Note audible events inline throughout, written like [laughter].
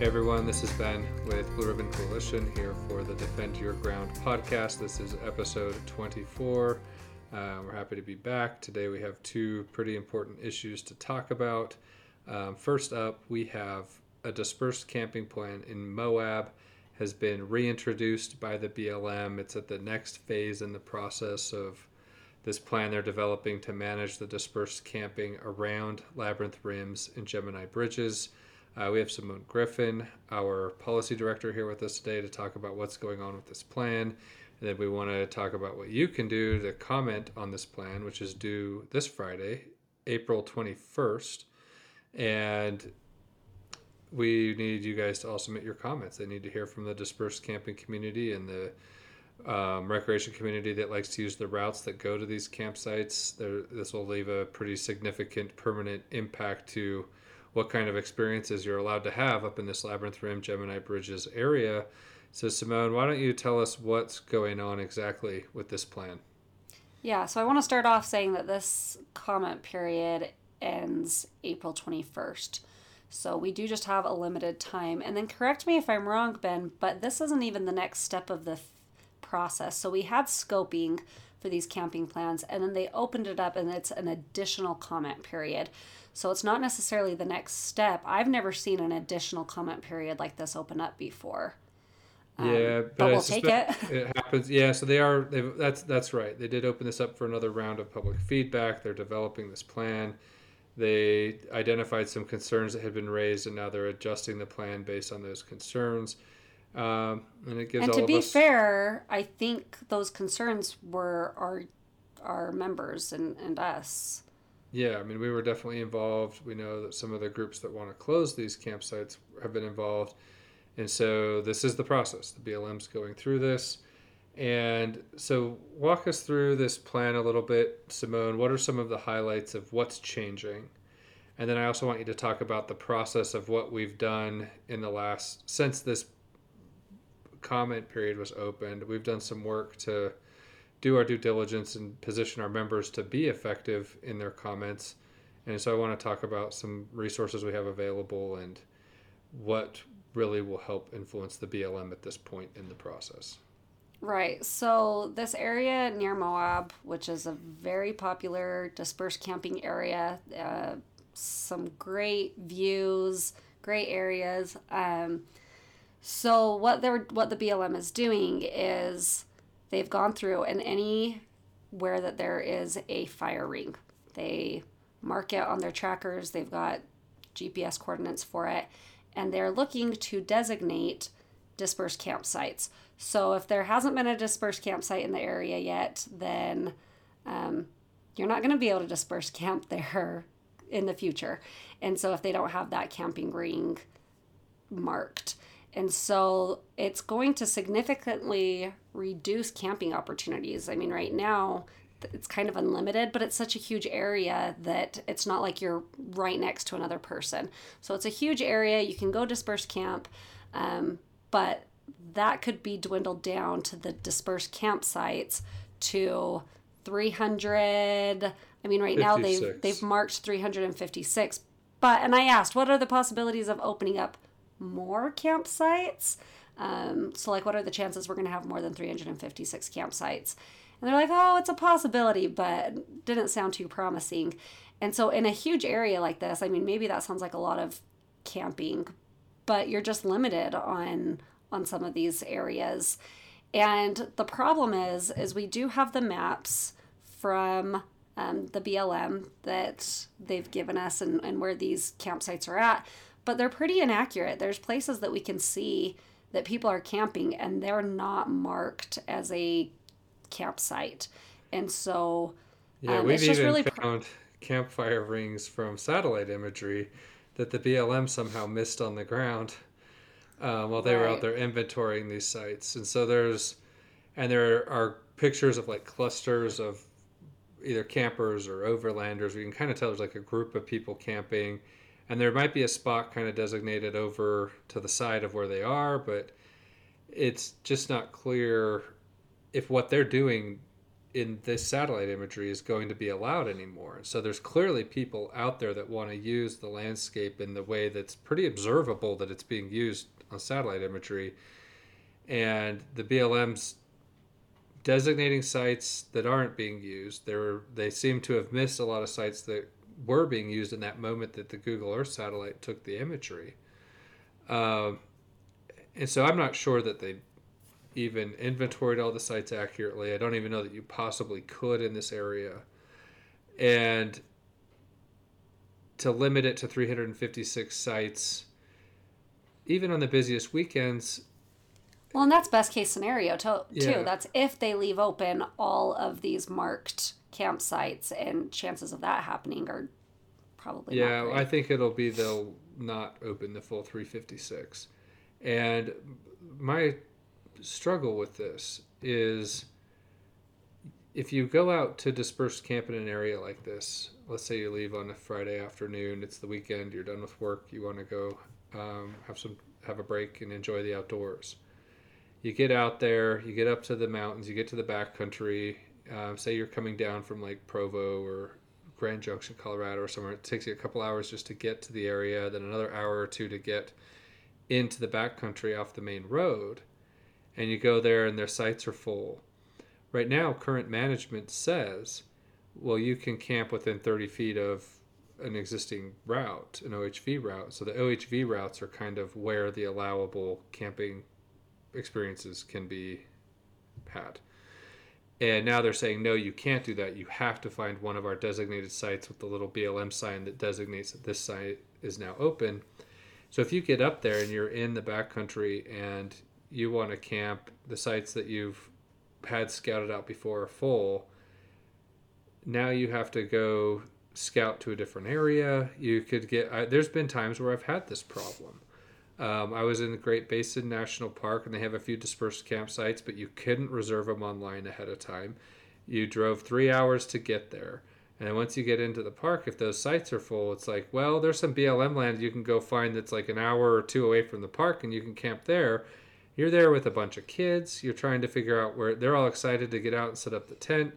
Hey everyone, this is Ben with Blue Ribbon Coalition here for the Defend Your Ground podcast. This is episode 24. Uh, we're happy to be back. Today we have two pretty important issues to talk about. Um, first up, we have a dispersed camping plan in Moab has been reintroduced by the BLM. It's at the next phase in the process of this plan they're developing to manage the dispersed camping around Labyrinth Rims and Gemini Bridges. Uh, we have Simone Griffin, our policy director, here with us today to talk about what's going on with this plan. And then we want to talk about what you can do to comment on this plan, which is due this Friday, April 21st. And we need you guys to all submit your comments. They need to hear from the dispersed camping community and the um, recreation community that likes to use the routes that go to these campsites. There, this will leave a pretty significant permanent impact to what kind of experiences you're allowed to have up in this Labyrinth Rim Gemini Bridges area. So, Simone, why don't you tell us what's going on exactly with this plan? Yeah, so I want to start off saying that this comment period ends April 21st. So we do just have a limited time. And then correct me if I'm wrong, Ben, but this isn't even the next step of the process. So we had scoping for these camping plans and then they opened it up and it's an additional comment period. So it's not necessarily the next step. I've never seen an additional comment period like this open up before. Um, yeah, but, but we'll take it. it happens. Yeah, so they are. That's that's right. They did open this up for another round of public feedback. They're developing this plan. They identified some concerns that had been raised, and now they're adjusting the plan based on those concerns. Um, and it gives and to be us... fair, I think those concerns were our our members and, and us. Yeah, I mean, we were definitely involved. We know that some of the groups that want to close these campsites have been involved. And so this is the process. The BLM's going through this. And so, walk us through this plan a little bit, Simone. What are some of the highlights of what's changing? And then I also want you to talk about the process of what we've done in the last, since this comment period was opened. We've done some work to do our due diligence and position our members to be effective in their comments. And so, I want to talk about some resources we have available and what really will help influence the BLM at this point in the process. Right. So this area near Moab, which is a very popular dispersed camping area, uh, some great views, great areas. Um, so what they're what the BLM is doing is they've gone through and anywhere that there is a fire ring, they mark it on their trackers. They've got GPS coordinates for it, and they're looking to designate dispersed campsites. So if there hasn't been a dispersed campsite in the area yet, then um, you're not going to be able to disperse [laughs] camp there in the future. And so if they don't have that camping ring marked, and so it's going to significantly reduce camping opportunities. I mean, right now, it's kind of unlimited, but it's such a huge area that it's not like you're right next to another person. So it's a huge area. You can go disperse camp, um, but that could be dwindled down to the dispersed campsites to 300 i mean right 56. now they've they've marked 356 but and i asked what are the possibilities of opening up more campsites. Um, so like what are the chances we're going to have more than 356 campsites? And they're like oh it's a possibility but didn't sound too promising. And so in a huge area like this i mean maybe that sounds like a lot of camping but you're just limited on on some of these areas. And the problem is, is we do have the maps from um, the BLM that they've given us and, and where these campsites are at, but they're pretty inaccurate. There's places that we can see that people are camping and they're not marked as a campsite. And so yeah, um, we've even really found pr- campfire rings from satellite imagery that the BLM somehow missed on the ground um, while they right. were out there inventorying these sites. And so there's, and there are pictures of like clusters of either campers or overlanders. We can kind of tell there's like a group of people camping, and there might be a spot kind of designated over to the side of where they are, but it's just not clear if what they're doing in this satellite imagery is going to be allowed anymore. So there's clearly people out there that want to use the landscape in the way that's pretty observable that it's being used on satellite imagery. And the BLM's designating sites that aren't being used. There they seem to have missed a lot of sites that were being used in that moment that the Google Earth satellite took the imagery. Um, and so I'm not sure that they even inventoried all the sites accurately. I don't even know that you possibly could in this area. And to limit it to 356 sites, even on the busiest weekends. Well, and that's best case scenario too. Yeah. That's if they leave open all of these marked campsites, and chances of that happening are probably Yeah. I think it'll be they'll not open the full 356. And my struggle with this is if you go out to disperse camp in an area like this, let's say you leave on a Friday afternoon, it's the weekend, you're done with work, you want to go um, have some have a break and enjoy the outdoors. You get out there, you get up to the mountains, you get to the backcountry. Um, say you're coming down from like Provo or Grand Junction, Colorado, or somewhere. It takes you a couple hours just to get to the area, then another hour or two to get into the backcountry off the main road. And you go there, and their sites are full. Right now, current management says, well, you can camp within 30 feet of an existing route, an OHV route. So the OHV routes are kind of where the allowable camping experiences can be had. And now they're saying, no, you can't do that. You have to find one of our designated sites with the little BLM sign that designates that this site is now open. So if you get up there and you're in the backcountry and you want to camp, the sites that you've had scouted out before are full. Now you have to go scout to a different area. You could get. I, there's been times where I've had this problem. Um, I was in the Great Basin National Park, and they have a few dispersed campsites, but you couldn't reserve them online ahead of time. You drove three hours to get there. And then once you get into the park, if those sites are full, it's like, well, there's some BLM land you can go find that's like an hour or two away from the park, and you can camp there. You're there with a bunch of kids. You're trying to figure out where they're all excited to get out and set up the tent.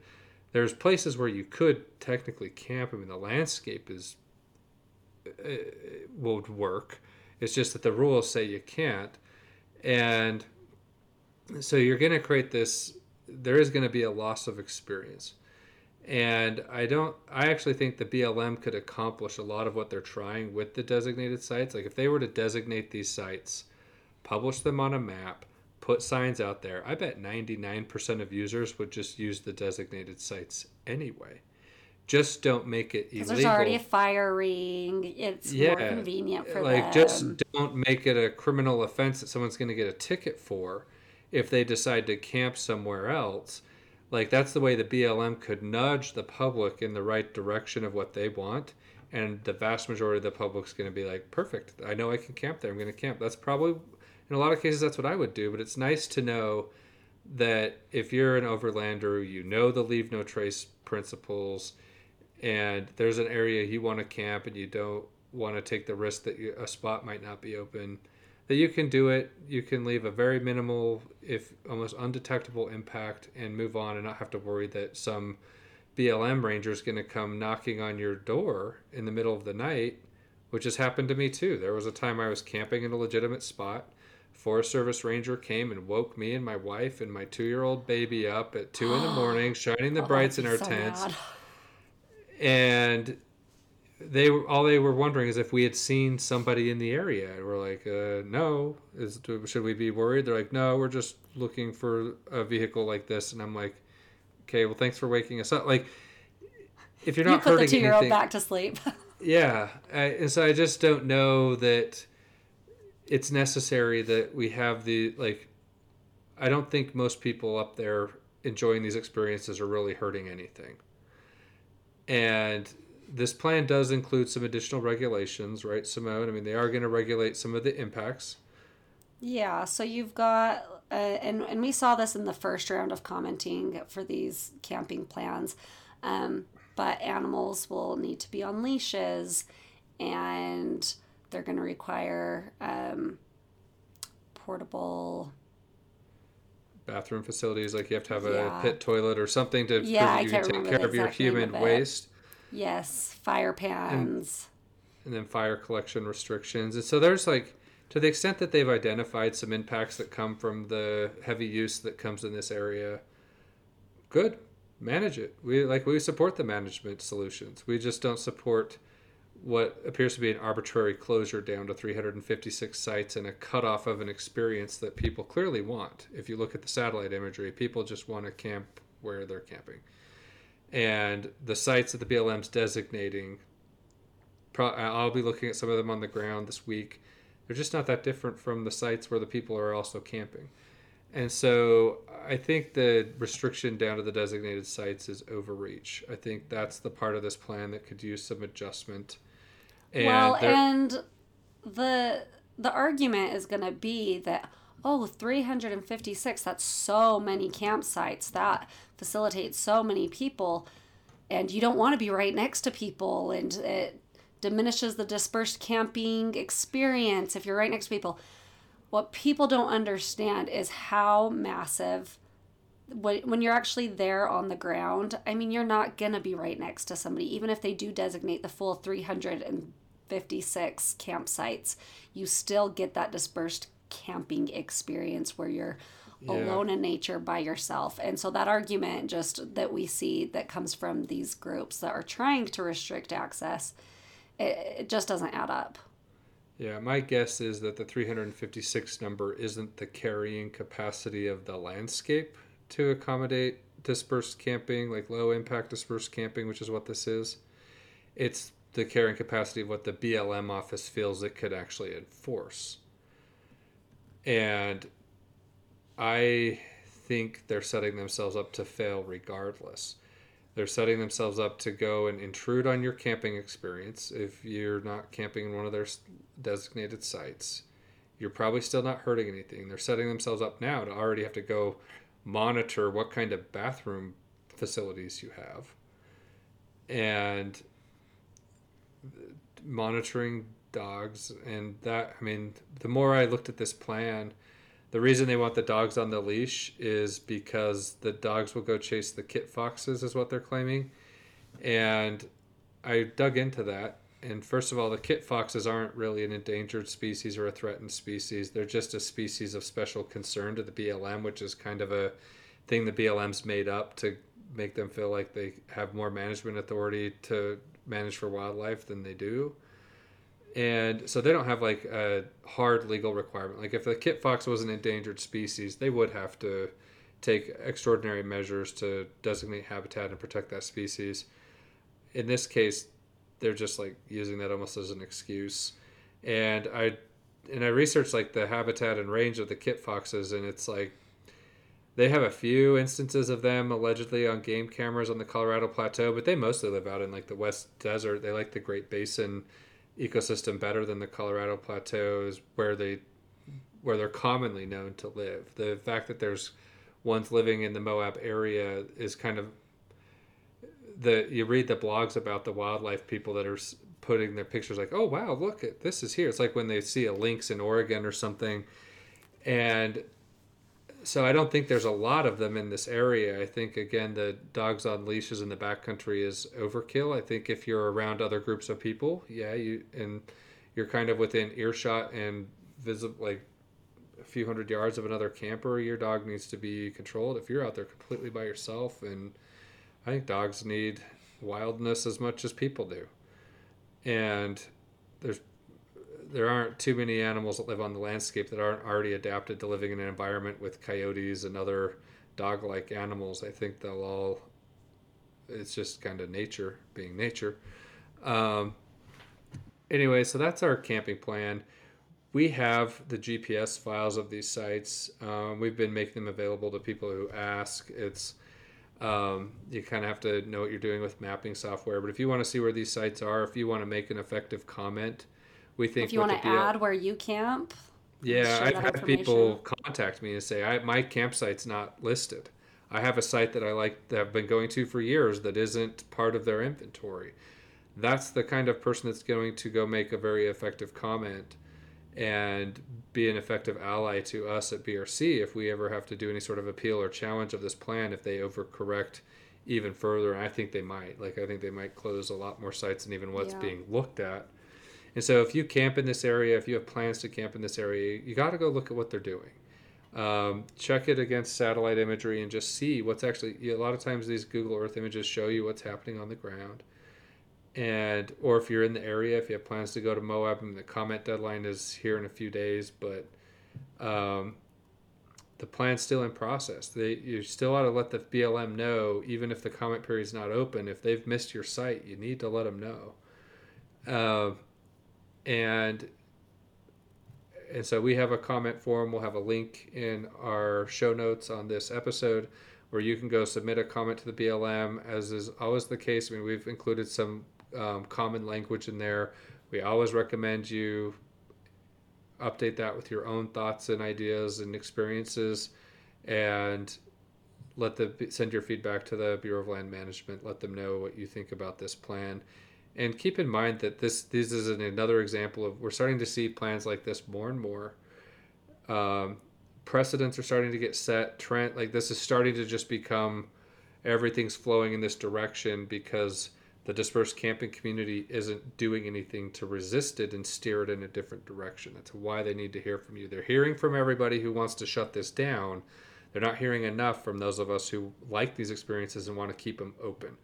There's places where you could technically camp. I mean, the landscape is uh, would work. It's just that the rules say you can't, and so you're going to create this. There is going to be a loss of experience, and I don't. I actually think the BLM could accomplish a lot of what they're trying with the designated sites. Like if they were to designate these sites, publish them on a map, put signs out there, I bet 99% of users would just use the designated sites anyway. Just don't make it Because illegal. there's already a fire ring. It's more convenient for like them. just don't make it a criminal offense that someone's going to get a ticket for if they decide to camp somewhere else like that's the way the BLM could nudge the public in the right direction of what they want and the vast majority of the public's going to be like perfect I know I can camp there I'm going to camp that's probably in a lot of cases that's what I would do but it's nice to know that if you're an overlander you know the leave no trace principles and there's an area you want to camp and you don't want to take the risk that you, a spot might not be open that you can do it. You can leave a very minimal if almost undetectable impact and move on and not have to worry that some blm ranger is going to come knocking on your door in the middle of the night which has happened to me too. There was a time i was camping in a legitimate spot. Forest service ranger came and woke me and my wife and my two-year-old baby up at two in the [gasps] morning shining the Oh, brights in our so tents. And they were all they were wondering is if we had seen somebody in the area. And we're like uh, no. Is should we be worried? They're like no we're just looking for a vehicle like this. And i'm like okay well thanks for waking us up. Like if you're You not put the hurting two year old anything back to sleep. [laughs] yeah. I, and so i just don't know that it's necessary that we have the like i don't think most people up there enjoying these experiences are really hurting anything and this plan does include some additional regulations right simone? I mean they are going to regulate some of the impacts. Yeah, so you've got, uh, and, and we saw this in the first round of commenting for these camping plans, um, but animals will need to be on leashes and they're going to require um, portable bathroom facilities, like you have to have Yeah. a pit toilet or something to Yeah, you can't take care of your human waste. Yes, fire pans. and then fire collection restrictions. And so there's like, to the extent that they've identified some impacts that come from the heavy use that comes in this area, good, manage it. We like we support the management solutions. We just don't support what appears to be an arbitrary closure down to 356 sites and a cutoff of an experience that people clearly want. If you look at the satellite imagery, people just want to camp where they're camping. And the sites that the BLM's designating I'll be looking at some of them on the ground this week. They're just not that different from the sites where the people are also camping. And so I think the restriction down to the designated sites is overreach. I think that's the part of this plan that could use some adjustment. And well, and the the argument is going to be that oh, 356, that's so many campsites. That facilitates so many people and you don't want to be right next to people and it diminishes the dispersed camping experience if you're right next to people. What people don't understand is how massive when when you're actually there on the ground, I mean, you're not gonna be right next to somebody, even if they do designate the full 356 campsites. You still get that dispersed camping experience where you're Yeah. alone in nature by yourself. And so that argument just that we see that comes from these groups that are trying to restrict access, it, it just doesn't add up. Yeah, my guess is that the 356 number isn't the carrying capacity of the landscape to accommodate dispersed camping, like low impact dispersed camping, which is what this is. It's the carrying capacity of what the BLM office feels it could actually enforce. And I think they're setting themselves up to fail regardless. They're setting themselves up to go and intrude on your camping experience if you're not camping in one of their designated sites. You're probably still not hurting anything. They're setting themselves up now to already have to go monitor what kind of bathroom facilities you have. And monitoring dogs and that i mean the more i looked at this plan the reason they want the dogs on the leash is because the dogs will go chase the kit foxes is what they're claiming. And i dug into that and first of all the kit foxes aren't really an endangered species or a threatened species they're just a species of special concern to the blm which is kind of a thing the blm's made up to make them feel like they have more management authority to manage for wildlife than they do and so they don't have like a hard legal requirement. Like if the kit fox was an endangered species, they would have to take extraordinary measures to designate habitat and protect that species. In this case, they're just like using that almost as an excuse. And I and I researched like the habitat and range of the kit foxes, and it's like they have a few instances of them allegedly on game cameras on the Colorado Plateau, but they mostly live out in like the West Desert. They like the Great Basin ecosystem better than the Colorado plateaus where they where they're commonly known to live. The fact that there's ones living in the Moab area is kind of the you read the blogs about the wildlife people that are putting their pictures like, "Oh wow, look at this is here." It's like when they see a lynx in Oregon or something and so I don't think there's a lot of them in this area. I think again the dogs on leashes in the backcountry is overkill. I think if you're around other groups of people, yeah, you and you're kind of within earshot and visible like a few hundred yards of another camper, your dog needs to be controlled. If you're out there completely by yourself and I think dogs need wildness as much as people do. And there's there aren't too many animals that live on the landscape that aren't already adapted to living in an environment with coyotes and other dog-like animals. I think they'll all. It's just kind of nature being nature. Um, anyway, so that's our camping plan. We have the GPS files of these sites. Um, we've been making them available to people who ask. It's um, you kind of have to know what you're doing with mapping software. But if you want to see where these sites are, if you want to make an effective comment, we think If you want to add where you camp, yeah, I've had people contact me and say, I, my campsite's not listed. I have a site that I like that I've been going to for years that isn't part of their inventory. That's the kind of person that's going to go make a very effective comment. And be an effective ally to us at BRC if we ever have to do any sort of appeal or challenge of this plan if they overcorrect even further. And I think they might. Like, I think they might close a lot more sites than even what's Yeah. being looked at. And so, if you camp in this area, if you have plans to camp in this area, you got to go look at what they're doing. Um, check it against satellite imagery and just see what's actually. A lot of times, these Google Earth images show you what's happening on the ground. And or if you're in the area, if you have plans to go to Moab, I mean, the comment deadline is here in a few days, but um, the plan's still in process. They you still ought to let the BLM know, even if the comment period's not open. If they've missed your site, you need to let them know. Uh, and and so we have a comment form. We'll have a link in our show notes on this episode where you can go submit a comment to the BLM, as is always the case. I mean, we've included some um, common language in there. We always recommend you update that with your own thoughts and ideas and experiences, and let the send your feedback to the Bureau of Land Management. Let them know what you think about this plan, and keep in mind that this this is an, another example of we're starting to see plans like this more and more. Um, precedents are starting to get set. Trent, like this is starting to just become everything's flowing in this direction because the dispersed camping community isn't doing anything to resist it and steer it in a different direction. That's why they need to hear from you. They're hearing from everybody who wants to shut this down. They're not hearing enough from those of us who like these experiences and want to keep them open.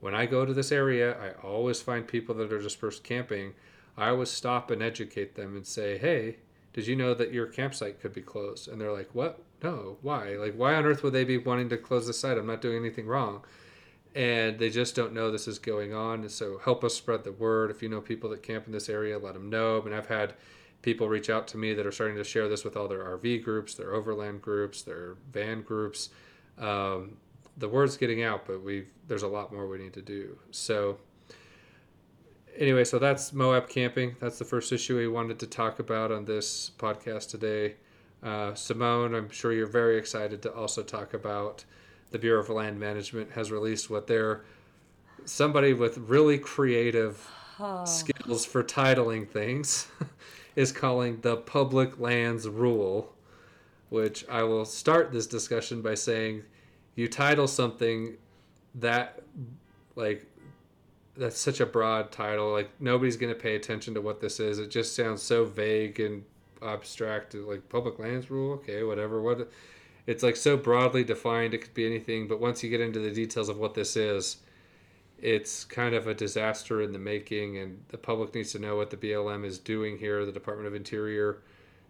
When I go to this area, I always find people that are dispersed camping. I always stop and educate them and say, hey, did you know that your campsite could be closed? And they're like, what? No, why? Like, why on earth would they be wanting to close the site? I'm not doing anything wrong. And they just don't know this is going on. So help us spread the word. If you know people that camp in this area, let them know. I mean, I've had people reach out to me that are starting to share this with all their RV groups, their overland groups, their van groups. Um, the word's getting out, but we've there's a lot more we need to do. So anyway, so that's Moab camping. That's the first issue we wanted to talk about on this podcast today. Uh, Simone, I'm sure you're very excited to also talk about the Bureau of Land Management has released what they're somebody with really creative skills for titling things [laughs] is calling the public lands rule, which I will start this discussion by saying you title something that like that's such a broad title like nobody's going to pay attention to what this is. It just sounds so vague and abstract like public lands rule okay whatever what it's like so broadly defined it could be anything but once you get into the details of what this is it's kind of a disaster in the making and the public needs to know what the blm is doing here the department of interior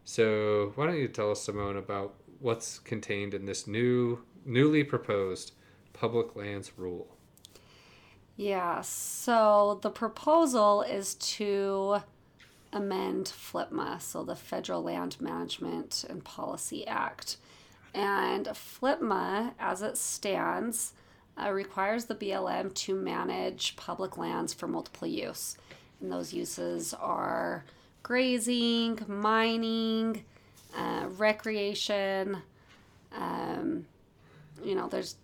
so why don't you tell us simone about what's contained in this new newly proposed public lands rule Yeah, so the proposal is to amend FLPMA, so the Federal Land Management and Policy Act. And FLPMA, as it stands, uh, requires the BLM to manage public lands for multiple use. And those uses are grazing, mining, uh, recreation. Um, you know, there's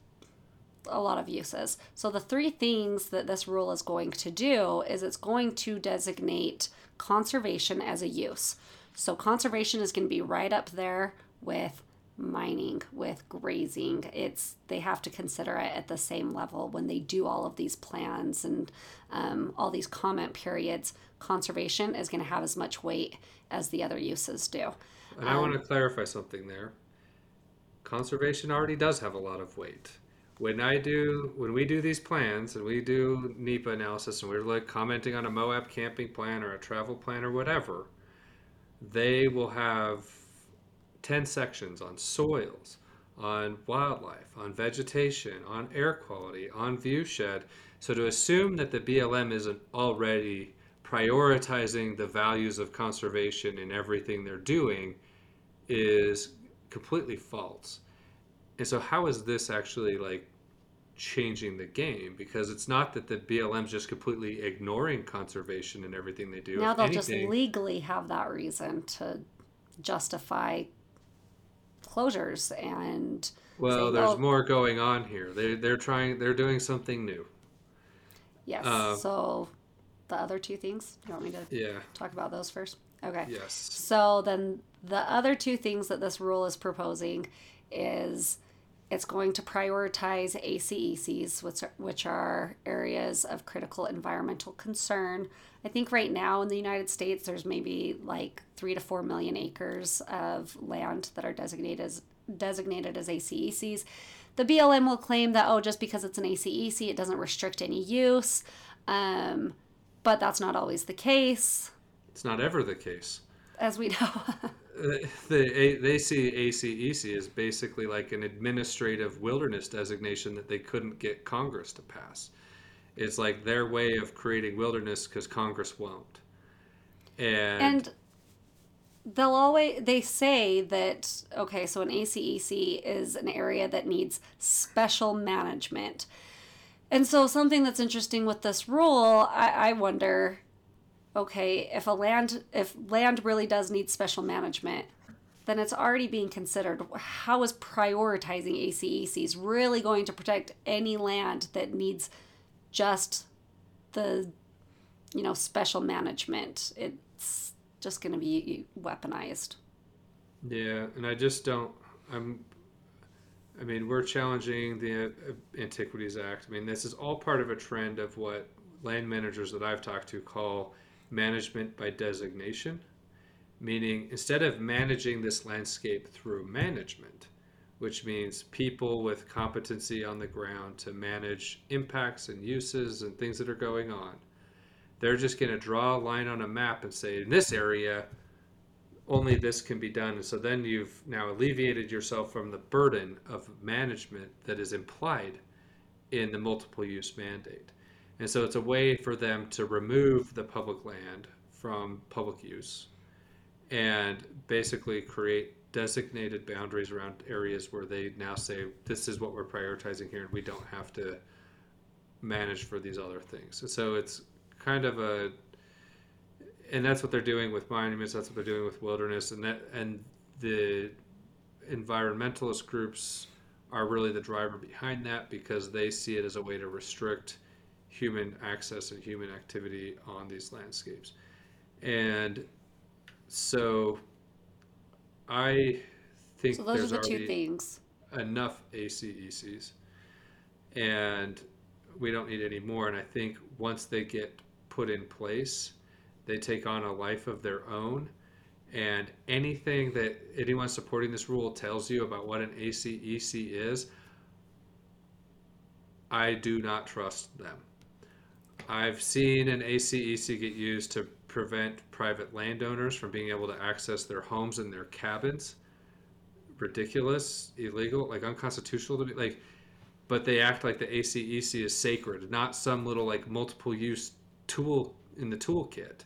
a lot of uses. So the three things that this rule is going to do is it's going to designate conservation as a use. So conservation is going to be right up there with mining, with grazing. It's they have to consider it at the same level when they do all of these plans and um, all these comment periods. Conservation is going to have as much weight as the other uses do. And I want to clarify something there. Conservation already does have a lot of weight. When I do, when we do these plans and we do NEPA analysis and we're like commenting on a Moab camping plan or a travel plan or whatever, they will have 10 sections on soils, on wildlife, on vegetation, on air quality, on viewshed. So to assume that the BLM isn't already prioritizing the values of conservation in everything they're doing is completely false. And so how is this actually like changing the game? Because it's not that the BLM's just completely ignoring conservation and everything they do. Now they'll just legally have that reason to justify closures and Well, say, there's "Oh, more going on here. They they're trying they're doing something new. yes. uh, so the other two things, you want me to Yeah. talk about those first? Okay. Yes. So then the other two things that this rule is proposing is it's going to prioritize ACECs, which are, which are areas of critical environmental concern. I think right now in the United States, there's maybe like three to four million acres of land that are designated as designated as ACECs. The BLM will claim that oh, just because it's an ACEC, it doesn't restrict any use, um, but that's not always the case, It's not ever the case. as we know. [laughs] The they see ACEC is basically like an administrative wilderness designation that they couldn't get Congress to pass. It's like their way of creating wilderness because Congress won't. And, and they'll always they say that okay so an acec is an area that needs special management and so something that's interesting with this rule i, I wonder okay if a land if land really does need special management then it's already being considered how is prioritizing acecs really going to protect any land that needs just the you know special management it's just going to be weaponized yeah, and I just don't. I'm. I mean, we're challenging the Antiquities Act. I mean, this is all part of a trend of what land managers that I've talked to call management by designation, meaning instead of managing this landscape through management, which means people with competency on the ground to manage impacts and uses and things that are going on, they're just going to draw a line on a map and say, in this area, only this can be done. And so then you've now alleviated yourself from the burden of management that is implied in the multiple use mandate. And so it's a way for them to remove the public land from public use and basically create designated boundaries around areas where they now say, this is what we're prioritizing here, and we don't have to manage for these other things. So it's kind of a and that's what they're doing with monuments. That's what they're doing with wilderness, and that and the environmentalist groups are really the driver behind that because they see it as a way to restrict human access and human activity on these landscapes. And so I think so those there's are the two things enough ACECs, and we don't need any more. And I think once they get put in place, they take on a life of their own. And anything that anyone supporting this rule tells you about what an ACEC is, I do not trust them. I've seen an ACEC get used to prevent private landowners from being able to access their homes and their cabins. Ridiculous, illegal, like unconstitutional to be like, but they act like the ACEC is sacred, not some little like multiple use tool in the toolkit.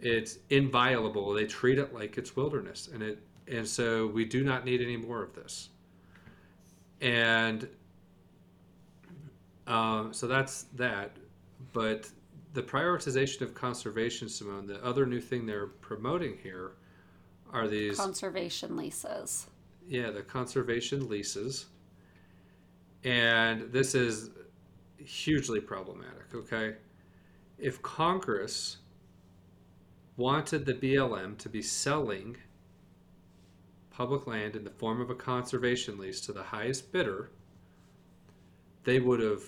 It's inviolable. They treat it like it's wilderness, and it and so we do not need any more of this. And um, so that's that. But the prioritization of conservation, Simone, the other new thing they're promoting here are these conservation leases yeah, the conservation leases. And this is hugely problematic, okay? If Congress wanted the BLM to be selling public land in the form of a conservation lease to the highest bidder, they would have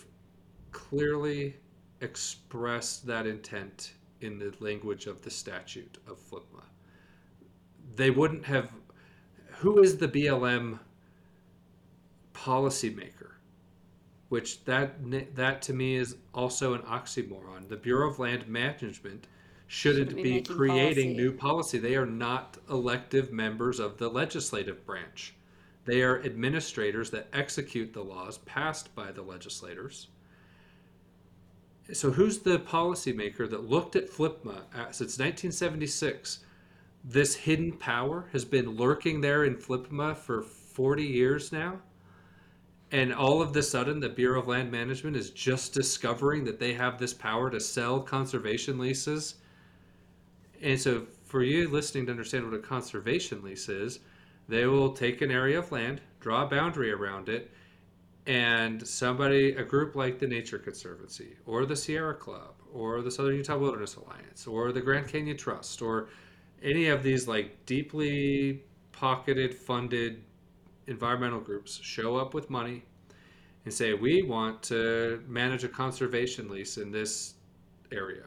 clearly expressed that intent in the language of the statute of FLPMA. They wouldn't have who is the BLM policymaker? Which that that to me is also an oxymoron. The Bureau of Land Management shouldn't Shouldn't be be, creating policy. new policy. They are not elective members of the legislative branch. They are administrators that execute the laws passed by the legislators. So who's the policymaker that looked at FLPMA since 1976? This hidden power has been lurking there in FLPMA for 40 years now. And all of the sudden, the Bureau of Land Management is just discovering that they have this power to sell conservation leases. And so, for you listening to understand what a conservation lease is, they will take an area of land, draw a boundary around it, and somebody, a group like the Nature Conservancy, or the Sierra Club, or the Southern Utah Wilderness Alliance, or the Grand Canyon Trust, or any of these like deeply pocketed funded environmental groups show up with money and say we want to manage a conservation lease in this area.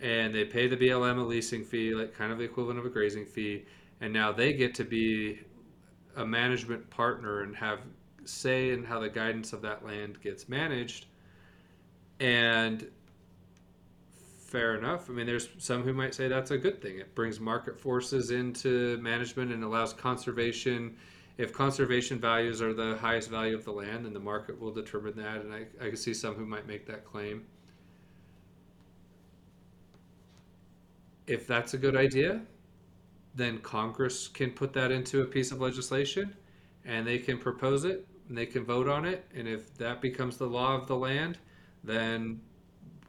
And they pay the BLM a leasing fee like kind of the equivalent of a grazing fee and now they get to be a management partner and have say in how the guidance of that land gets managed and fair enough. I mean, there's some who might say that's a good thing. It brings market forces into management and allows conservation. If conservation values are the highest value of the land, then the market will determine that. And I, I can see some who might make that claim. If that's a good idea, then Congress can put that into a piece of legislation and they can propose it and they can vote on it. And if that becomes the law of the land, then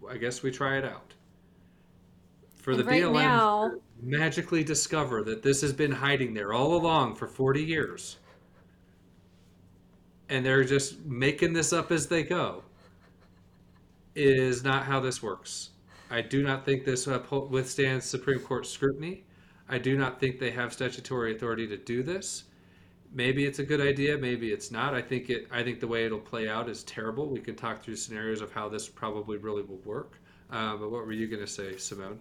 I guess we try it out for the right BLM now, magically discover that this has been hiding there all along for 40 years. And they're just making this up as they go. Is not how this works. I do not think this withstands Supreme Court scrutiny. I do not think they have statutory authority to do this. Maybe it's a good idea, maybe it's not. I think it I think the way it'll play out is terrible. We can talk through scenarios of how this probably really will work. Uh, but what were you going to say, Simone?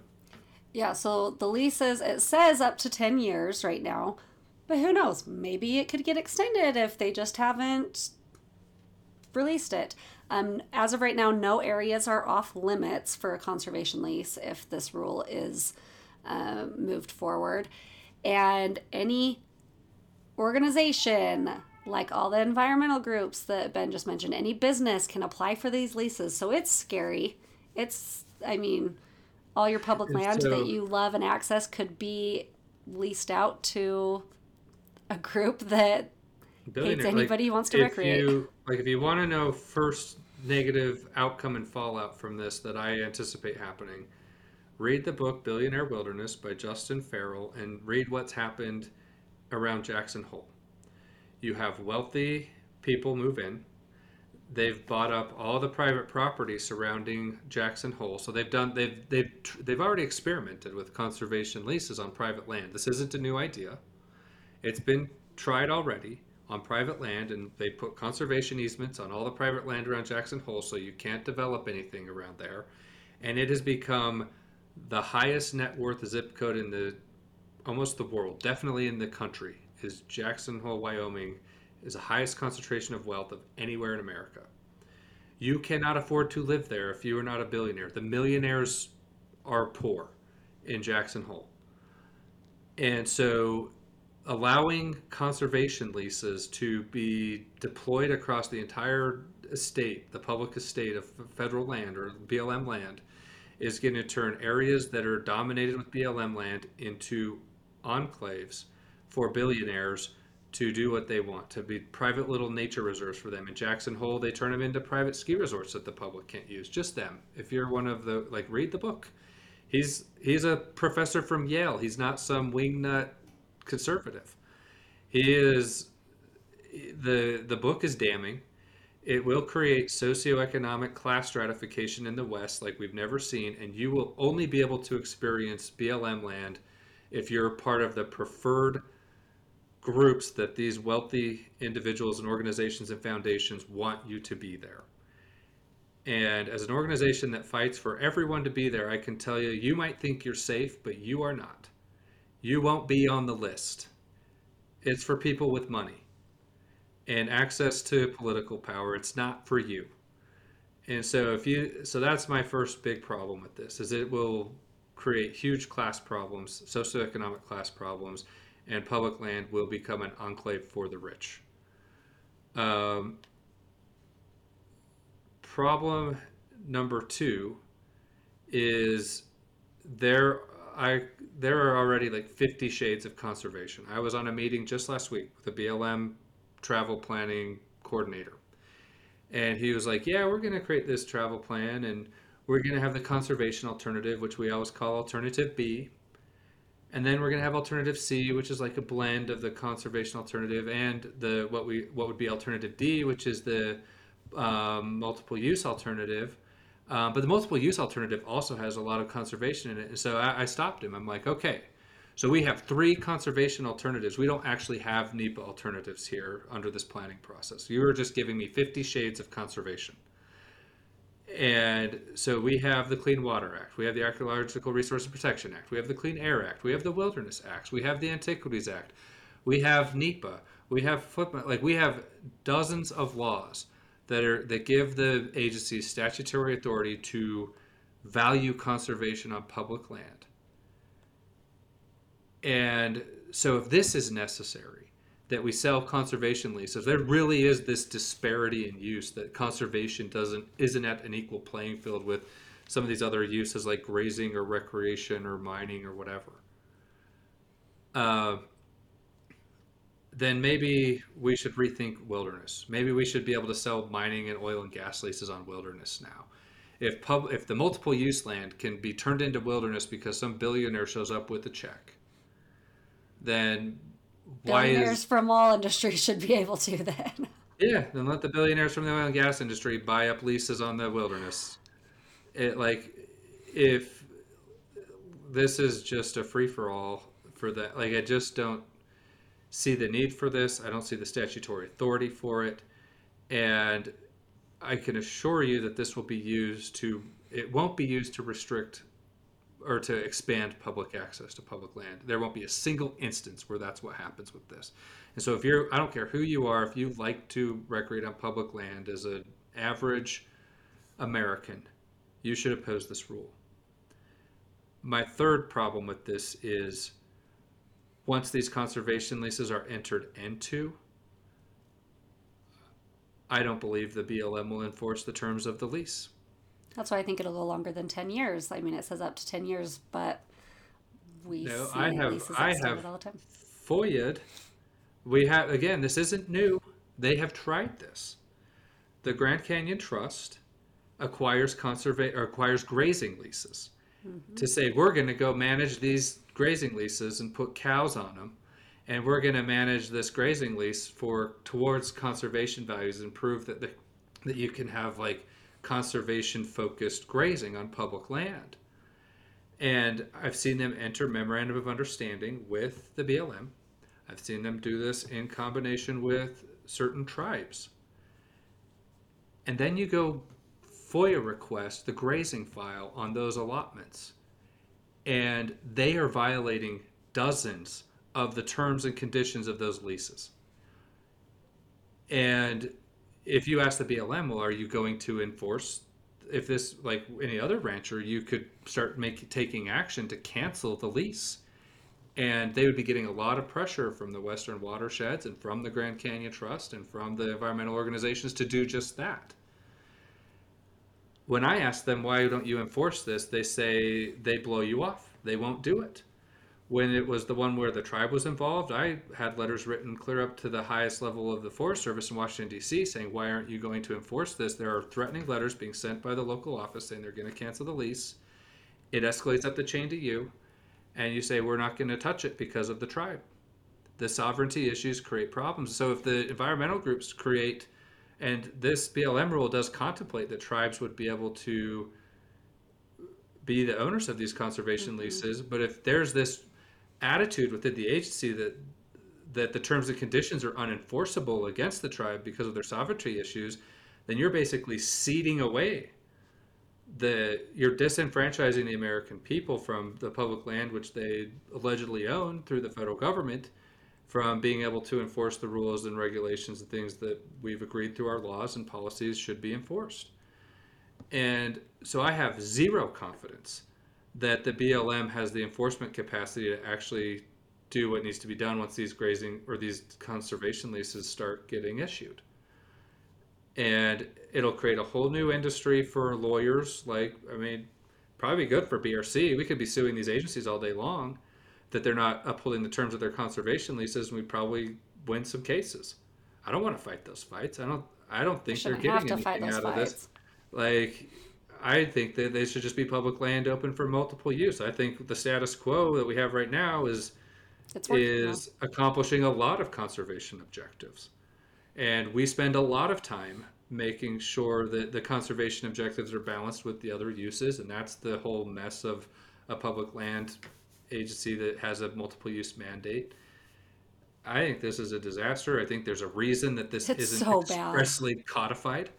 Yeah, so the leases, it says up to 10 years right now, but who knows? Maybe it could get extended if they just haven't released it. Um, as of right now, no areas are off limits for a conservation lease if this rule is uh, moved forward. And any organization, like all the environmental groups that Ben just mentioned, any business can apply for these leases. So it's scary. It's, I mean, all your public land so, that you love and access could be leased out to a group that hates anybody like, who wants to recreate. You, like if you want to know first negative outcome and fallout from this that I anticipate happening, read the book Billionaire Wilderness by Justin Farrell and read what's happened around Jackson Hole. You have wealthy people move in they've bought up all the private property surrounding Jackson Hole. So they've done they've they've they've already experimented with conservation leases on private land. This isn't a new idea. It's been tried already on private land and they put conservation easements on all the private land around Jackson Hole so you can't develop anything around there. And it has become the highest net worth zip code in the almost the world, definitely in the country is Jackson Hole, Wyoming is the highest concentration of wealth of anywhere in America. You cannot afford to live there if you are not a billionaire. The millionaires are poor in Jackson Hole. And so allowing conservation leases to be deployed across the entire estate, the public estate of federal land or BLM land, is going to turn areas that are dominated with BLM land into enclaves for billionaires to do what they want, to be private little nature reserves for them. In Jackson Hole, they turn them into private ski resorts that the public can't use. Just them. If you're one of the like, read the book. He's he's a professor from Yale. He's not some wingnut conservative. He is the the book is damning. It will create socioeconomic class stratification in the West like we've never seen, and you will only be able to experience BLM land if you're part of the preferred groups that these wealthy individuals and organizations and foundations want you to be there. And as an organization that fights for everyone to be there, I can tell you, you might think you're safe, but you are not. You won't be on the list. It's for people with money and access to political power. It's not for you. And so if you so that's my first big problem with this is it will create huge class problems, socioeconomic class problems and public land will become an enclave for the rich. Um, problem number two is there I there are already like 50 shades of conservation. I was on a meeting just last week with a BLM travel planning coordinator. And he was like, "Yeah, we're going to create this travel plan and we're going to have the conservation alternative, which we always call alternative B, and then we're going to have alternative C, which is like a blend of the conservation alternative and the what we what would be alternative D, which is the um, multiple use alternative. Um, but the multiple use alternative also has a lot of conservation in it. And so I, I stopped him. I'm like, okay, so we have three conservation alternatives. We don't actually have NEPA alternatives here under this planning process. You were just giving me 50 shades of conservation. And so we have the Clean Water Act, we have the Archaeological Resources Protection Act, we have the Clean Air Act, we have the Wilderness Acts, we have the Antiquities Act, we have NEPA, we have footprint, like we have dozens of laws that are that give the agencies statutory authority to value conservation on public land. And so if this is necessary, that we sell conservation leases, there really is this disparity in use that conservation doesn't isn't at an equal playing field with some of these other uses like grazing or recreation or mining or whatever. Uh, then maybe we should rethink wilderness. Maybe we should be able to sell mining and oil and gas leases on wilderness now. If pub, if the multiple use land can be turned into wilderness because some billionaire shows up with a check, then Billionaires is from all industries should be able to then. yeah? Then let the billionaires from the oil and gas industry buy up leases on the wilderness. It like if this is just a free for all for that. Like I just don't see the need for this. I don't see the statutory authority for it. And I can assure you that this will be used to, it won't be used to restrict or to expand public access to public land. There won't be a single instance where that's what happens with this. And so if you're, I don't care who you are, if you like to recreate on public land as an average American, you should oppose this rule. My third problem with this is once these conservation leases are entered into, I don't believe the BLM will enforce the terms of the lease. That's why I think it'll go longer than 10 years. I mean, it says up to 10 years, but we No, see I have leases I have all the time. FOIA'd. We have again. This isn't new. They have tried this. The Grand Canyon Trust acquires conserva- or acquires grazing leases mm-hmm. to say we're going to go manage these grazing leases and put cows on them, and we're going to manage this grazing lease for towards conservation values and prove that the, that you can have like conservation focused grazing on public land. And I've seen them enter memorandum of understanding with the BLM. I've seen them do this in combination with certain tribes. And then you go FOIA request the grazing file on those allotments. And they are violating dozens of the terms and conditions of those leases. And if you ask the BLM, well, are you going to enforce if this like any other rancher, you could start making taking action to cancel the lease. And they would be getting a lot of pressure from the Western watersheds and from the Grand Canyon Trust and from the environmental organizations to do just that. When I ask them why don't you enforce this, they say they blow you off. They won't do it. When it was the one where the tribe was involved, I had letters written clear up to the highest level of the Forest Service in Washington, D.C., saying, Why aren't you going to enforce this? There are threatening letters being sent by the local office saying they're going to cancel the lease. It escalates up the chain to you, and you say, We're not going to touch it because of the tribe. The sovereignty issues create problems. So if the environmental groups create, and this BLM rule does contemplate that tribes would be able to be the owners of these conservation mm-hmm. leases, but if there's this attitude within the agency that that the terms and conditions are unenforceable against the tribe because of their sovereignty issues, then you're basically ceding away the you're disenfranchising the American people from the public land which they allegedly own through the federal government from being able to enforce the rules and regulations and things that we've agreed through our laws and policies should be enforced. And so I have zero confidence that the BLM has the enforcement capacity to actually do what needs to be done once these grazing or these conservation leases start getting issued. And it'll create a whole new industry for lawyers. Like, I mean, probably good for BRC. We could be suing these agencies all day long that they're not upholding the terms of their conservation leases, and we probably win some cases. I don't want to fight those fights. I don't. I don't think they're getting anything out of this. Like, I think that they should just be public land open for multiple use. I think the status quo that we have right now is is accomplishing a lot of conservation objectives. And we spend a lot of time making sure that the conservation objectives are balanced with the other uses, and that's the whole mess of a public land agency that has a multiple use mandate. I think this is a disaster. I think there's a reason that this It's isn't so bad. expressly codified.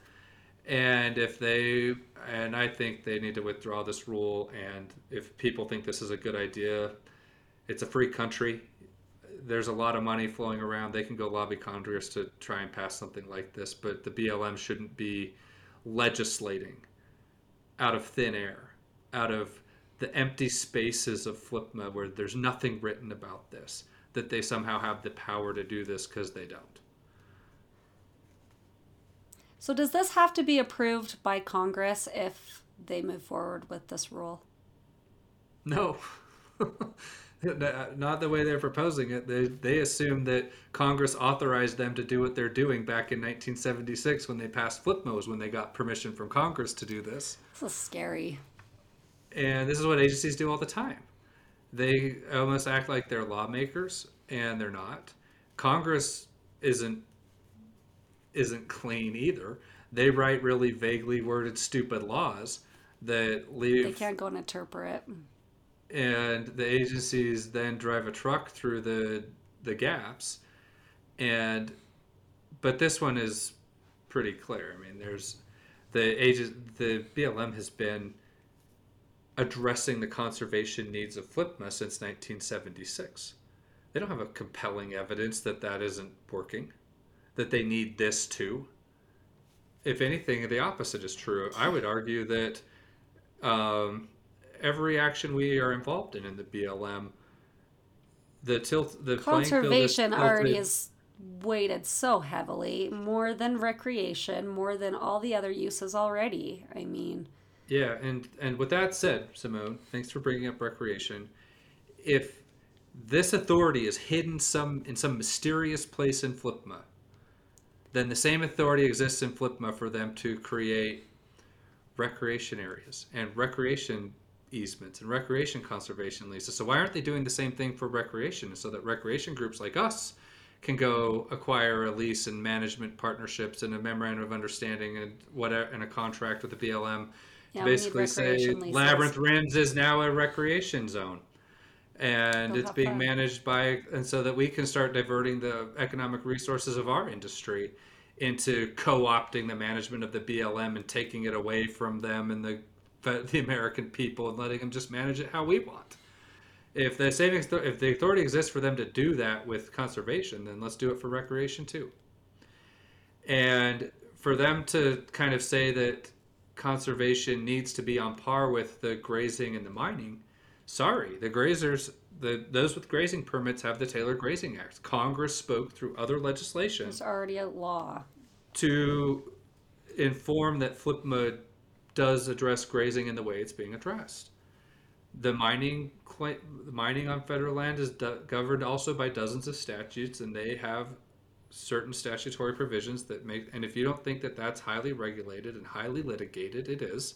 And if they, and I think they need to withdraw this rule. And if people think this is a good idea, it's a free country. There's a lot of money flowing around. They can go lobby Congress to try and pass something like this, but the BLM shouldn't be legislating out of thin air, out of the empty spaces of FLPMA where there's nothing written about this, that they somehow have the power to do this because they don't. So does this have to be approved by Congress if they move forward with this rule? No. [laughs] Not the way they're proposing it. They, they assume that Congress authorized them to do what they're doing back in 1976 when they passed FLIPMOs, when they got permission from Congress to do this. This is scary. And this is what agencies do all the time. They almost act like they're lawmakers, and they're not. Congress isn't isn't clean either. They write really vaguely worded, stupid laws that leave They can't go and interpret. and the agencies then drive a truck through the the gaps and but this one is pretty clear i mean there's the agent the blm has been addressing the conservation needs of FLPMA since 1976 they don't have a compelling evidence that that isn't working that they need this too if anything the opposite is true i would argue that um, every action we are involved in in the BLM, the tilt, the field is Conservation already is weighted so heavily, more than recreation, more than all the other uses already. I mean, Yeah, and and with that said, Simone, thanks for bringing up recreation. If this authority is hidden some in some mysterious place in FLPMA, then the same authority exists in FLPMA for them to create recreation areas and recreation easements and recreation conservation leases. So why aren't they doing the same thing for recreation so that recreation groups like us can go acquire a lease and management partnerships and a memorandum of understanding and whatever and a contract with the BLM Yeah, to basically say leases. Labyrinth Rims is now a recreation zone. And Go it's being fun. managed by and so that we can start diverting the economic resources of our industry into co-opting the management of the BLM and taking it away from them and the [laughs] the American people and letting them just manage it how we want. If the savings, if the authority exists for them to do that with conservation, then let's do it for recreation too. And for them to kind of say that conservation needs to be on par with the grazing and the mining, sorry, the grazers, the those with grazing permits have the Taylor Grazing Act. Congress spoke through other legislation it's already a law. to inform that FLPMA does address grazing in the way it's being addressed. The mining cla- the mining on federal land is do- governed also by dozens of statutes, and they have certain statutory provisions that make. And if you don't think that that's highly regulated and highly litigated, it is.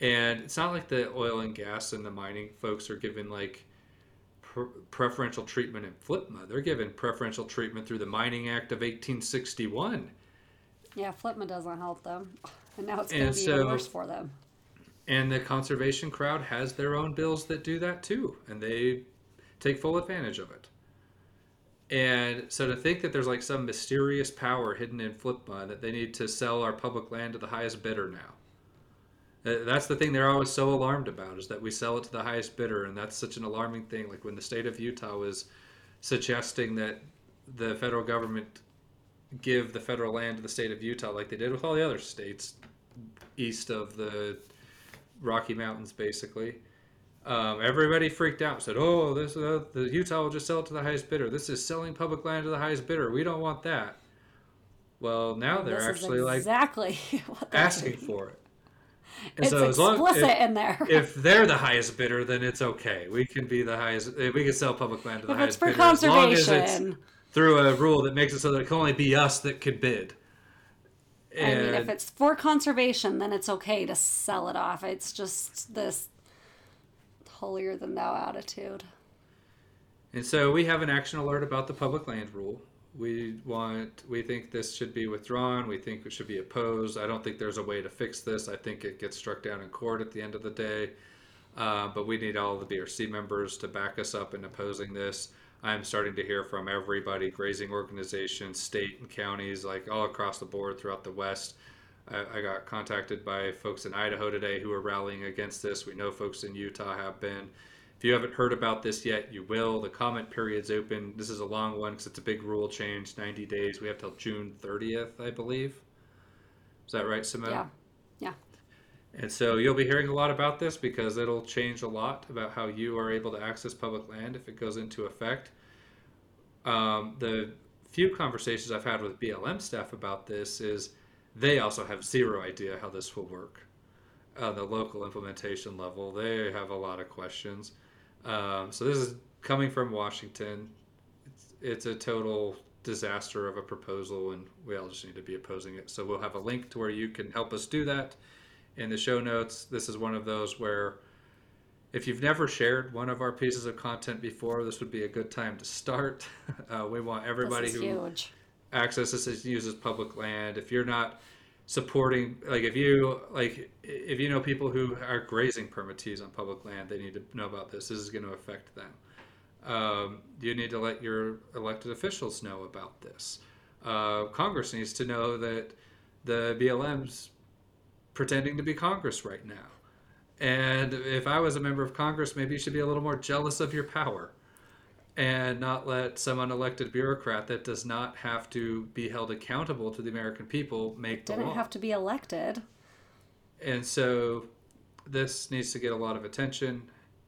And it's not like the oil and gas and the mining folks are given like pre- preferential treatment in FLPMA. They're given preferential treatment through the Mining Act of 1861. Yeah, FLPMA doesn't help them. [laughs] And now it's going to be so- even worse for them. And the conservation crowd has their own bills that do that too, and they take full advantage of it. And so to think that there's like some mysterious power hidden in FLPMA that they need to sell our public land to the highest bidder now. Uh, That's the thing they're always so alarmed about is that we sell it to the highest bidder, and that's such an alarming thing. Like when the state of Utah was suggesting that the federal government give the federal land to the state of Utah, like they did with all the other states east of the Rocky Mountains, basically. Um, everybody freaked out. Said, "Oh, this uh, the Utah will just sell it to the highest bidder. This is selling public land to the highest bidder. We don't want that." Well, now they're This is actually like exactly [laughs] what they're asking for it. And It's so as long explicit if, in there. [laughs] if they're the highest bidder, then it's okay. We can be the highest. eh, We can sell public land to the If highest it's for bidder as long as it's conservation, through a rule that makes it so that it can only be us that could bid. I mean, if it's for conservation, then it's okay to sell it off. It's just this holier than thou attitude. And so we have an action alert about the public land rule. We want we think this should be withdrawn. We think it should be opposed. I don't think there's a way to fix this. I think it gets struck down in court at the end of the day. Uh, but we need all the brc members to back us up in opposing this. I'm starting to hear from everybody grazing organizations state and counties like all across the board throughout the west. I, I got contacted by folks in idaho today who are rallying against this. We know folks in utah have been if you haven't heard about this yet, you will. The comment period's open. This is a long one because it's a big rule change 90 days. We have till June 30th, I believe. Is that right, Simone? Yeah. Yeah. And so you'll be hearing a lot about this because it'll change a lot about how you are able to access public land if it goes into effect. Um, the few conversations I've had with BLM staff about this is they also have zero idea how this will work on the local implementation level. They have a lot of questions. Um, so this is coming from Washington. It's, it's a total disaster of a proposal, and we all just need to be opposing it. So we'll have a link to where you can help us do that in the show notes. This is one of those where if you've never shared one of our pieces of content before, this would be a good time to start. [laughs] Uh, we want everybody who huge. accesses and uses public land. If you're not supporting like if you like if you know people who are grazing permittees on public land they need to know about this this is going to affect them. Um, you need to let your elected officials know about this. Uh, congress needs to know that the blm's pretending to be congress right now. And if i was a member of congress maybe you should be a little more jealous of your power and not let some unelected bureaucrat that does not have to be held accountable to the American people make the Didn't have to be elected. And so this needs to get a lot of attention.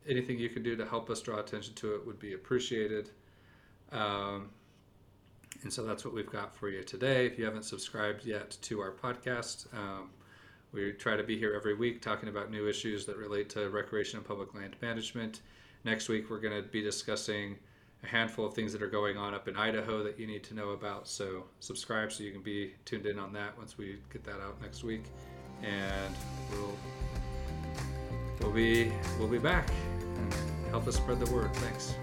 Anything you can do to help us draw attention to it would be appreciated. Um, and so that's what we've got for you today. If you haven't subscribed yet to our podcast, um, we try to be here every week talking about new issues that relate to recreation and public land management. Next week, we're going to be discussing a handful of things that are going on up in Idaho that you need to know about. So subscribe so you can be tuned in on that once we get that out next week, and we'll we'll be we'll be back and help us spread the word. Thanks.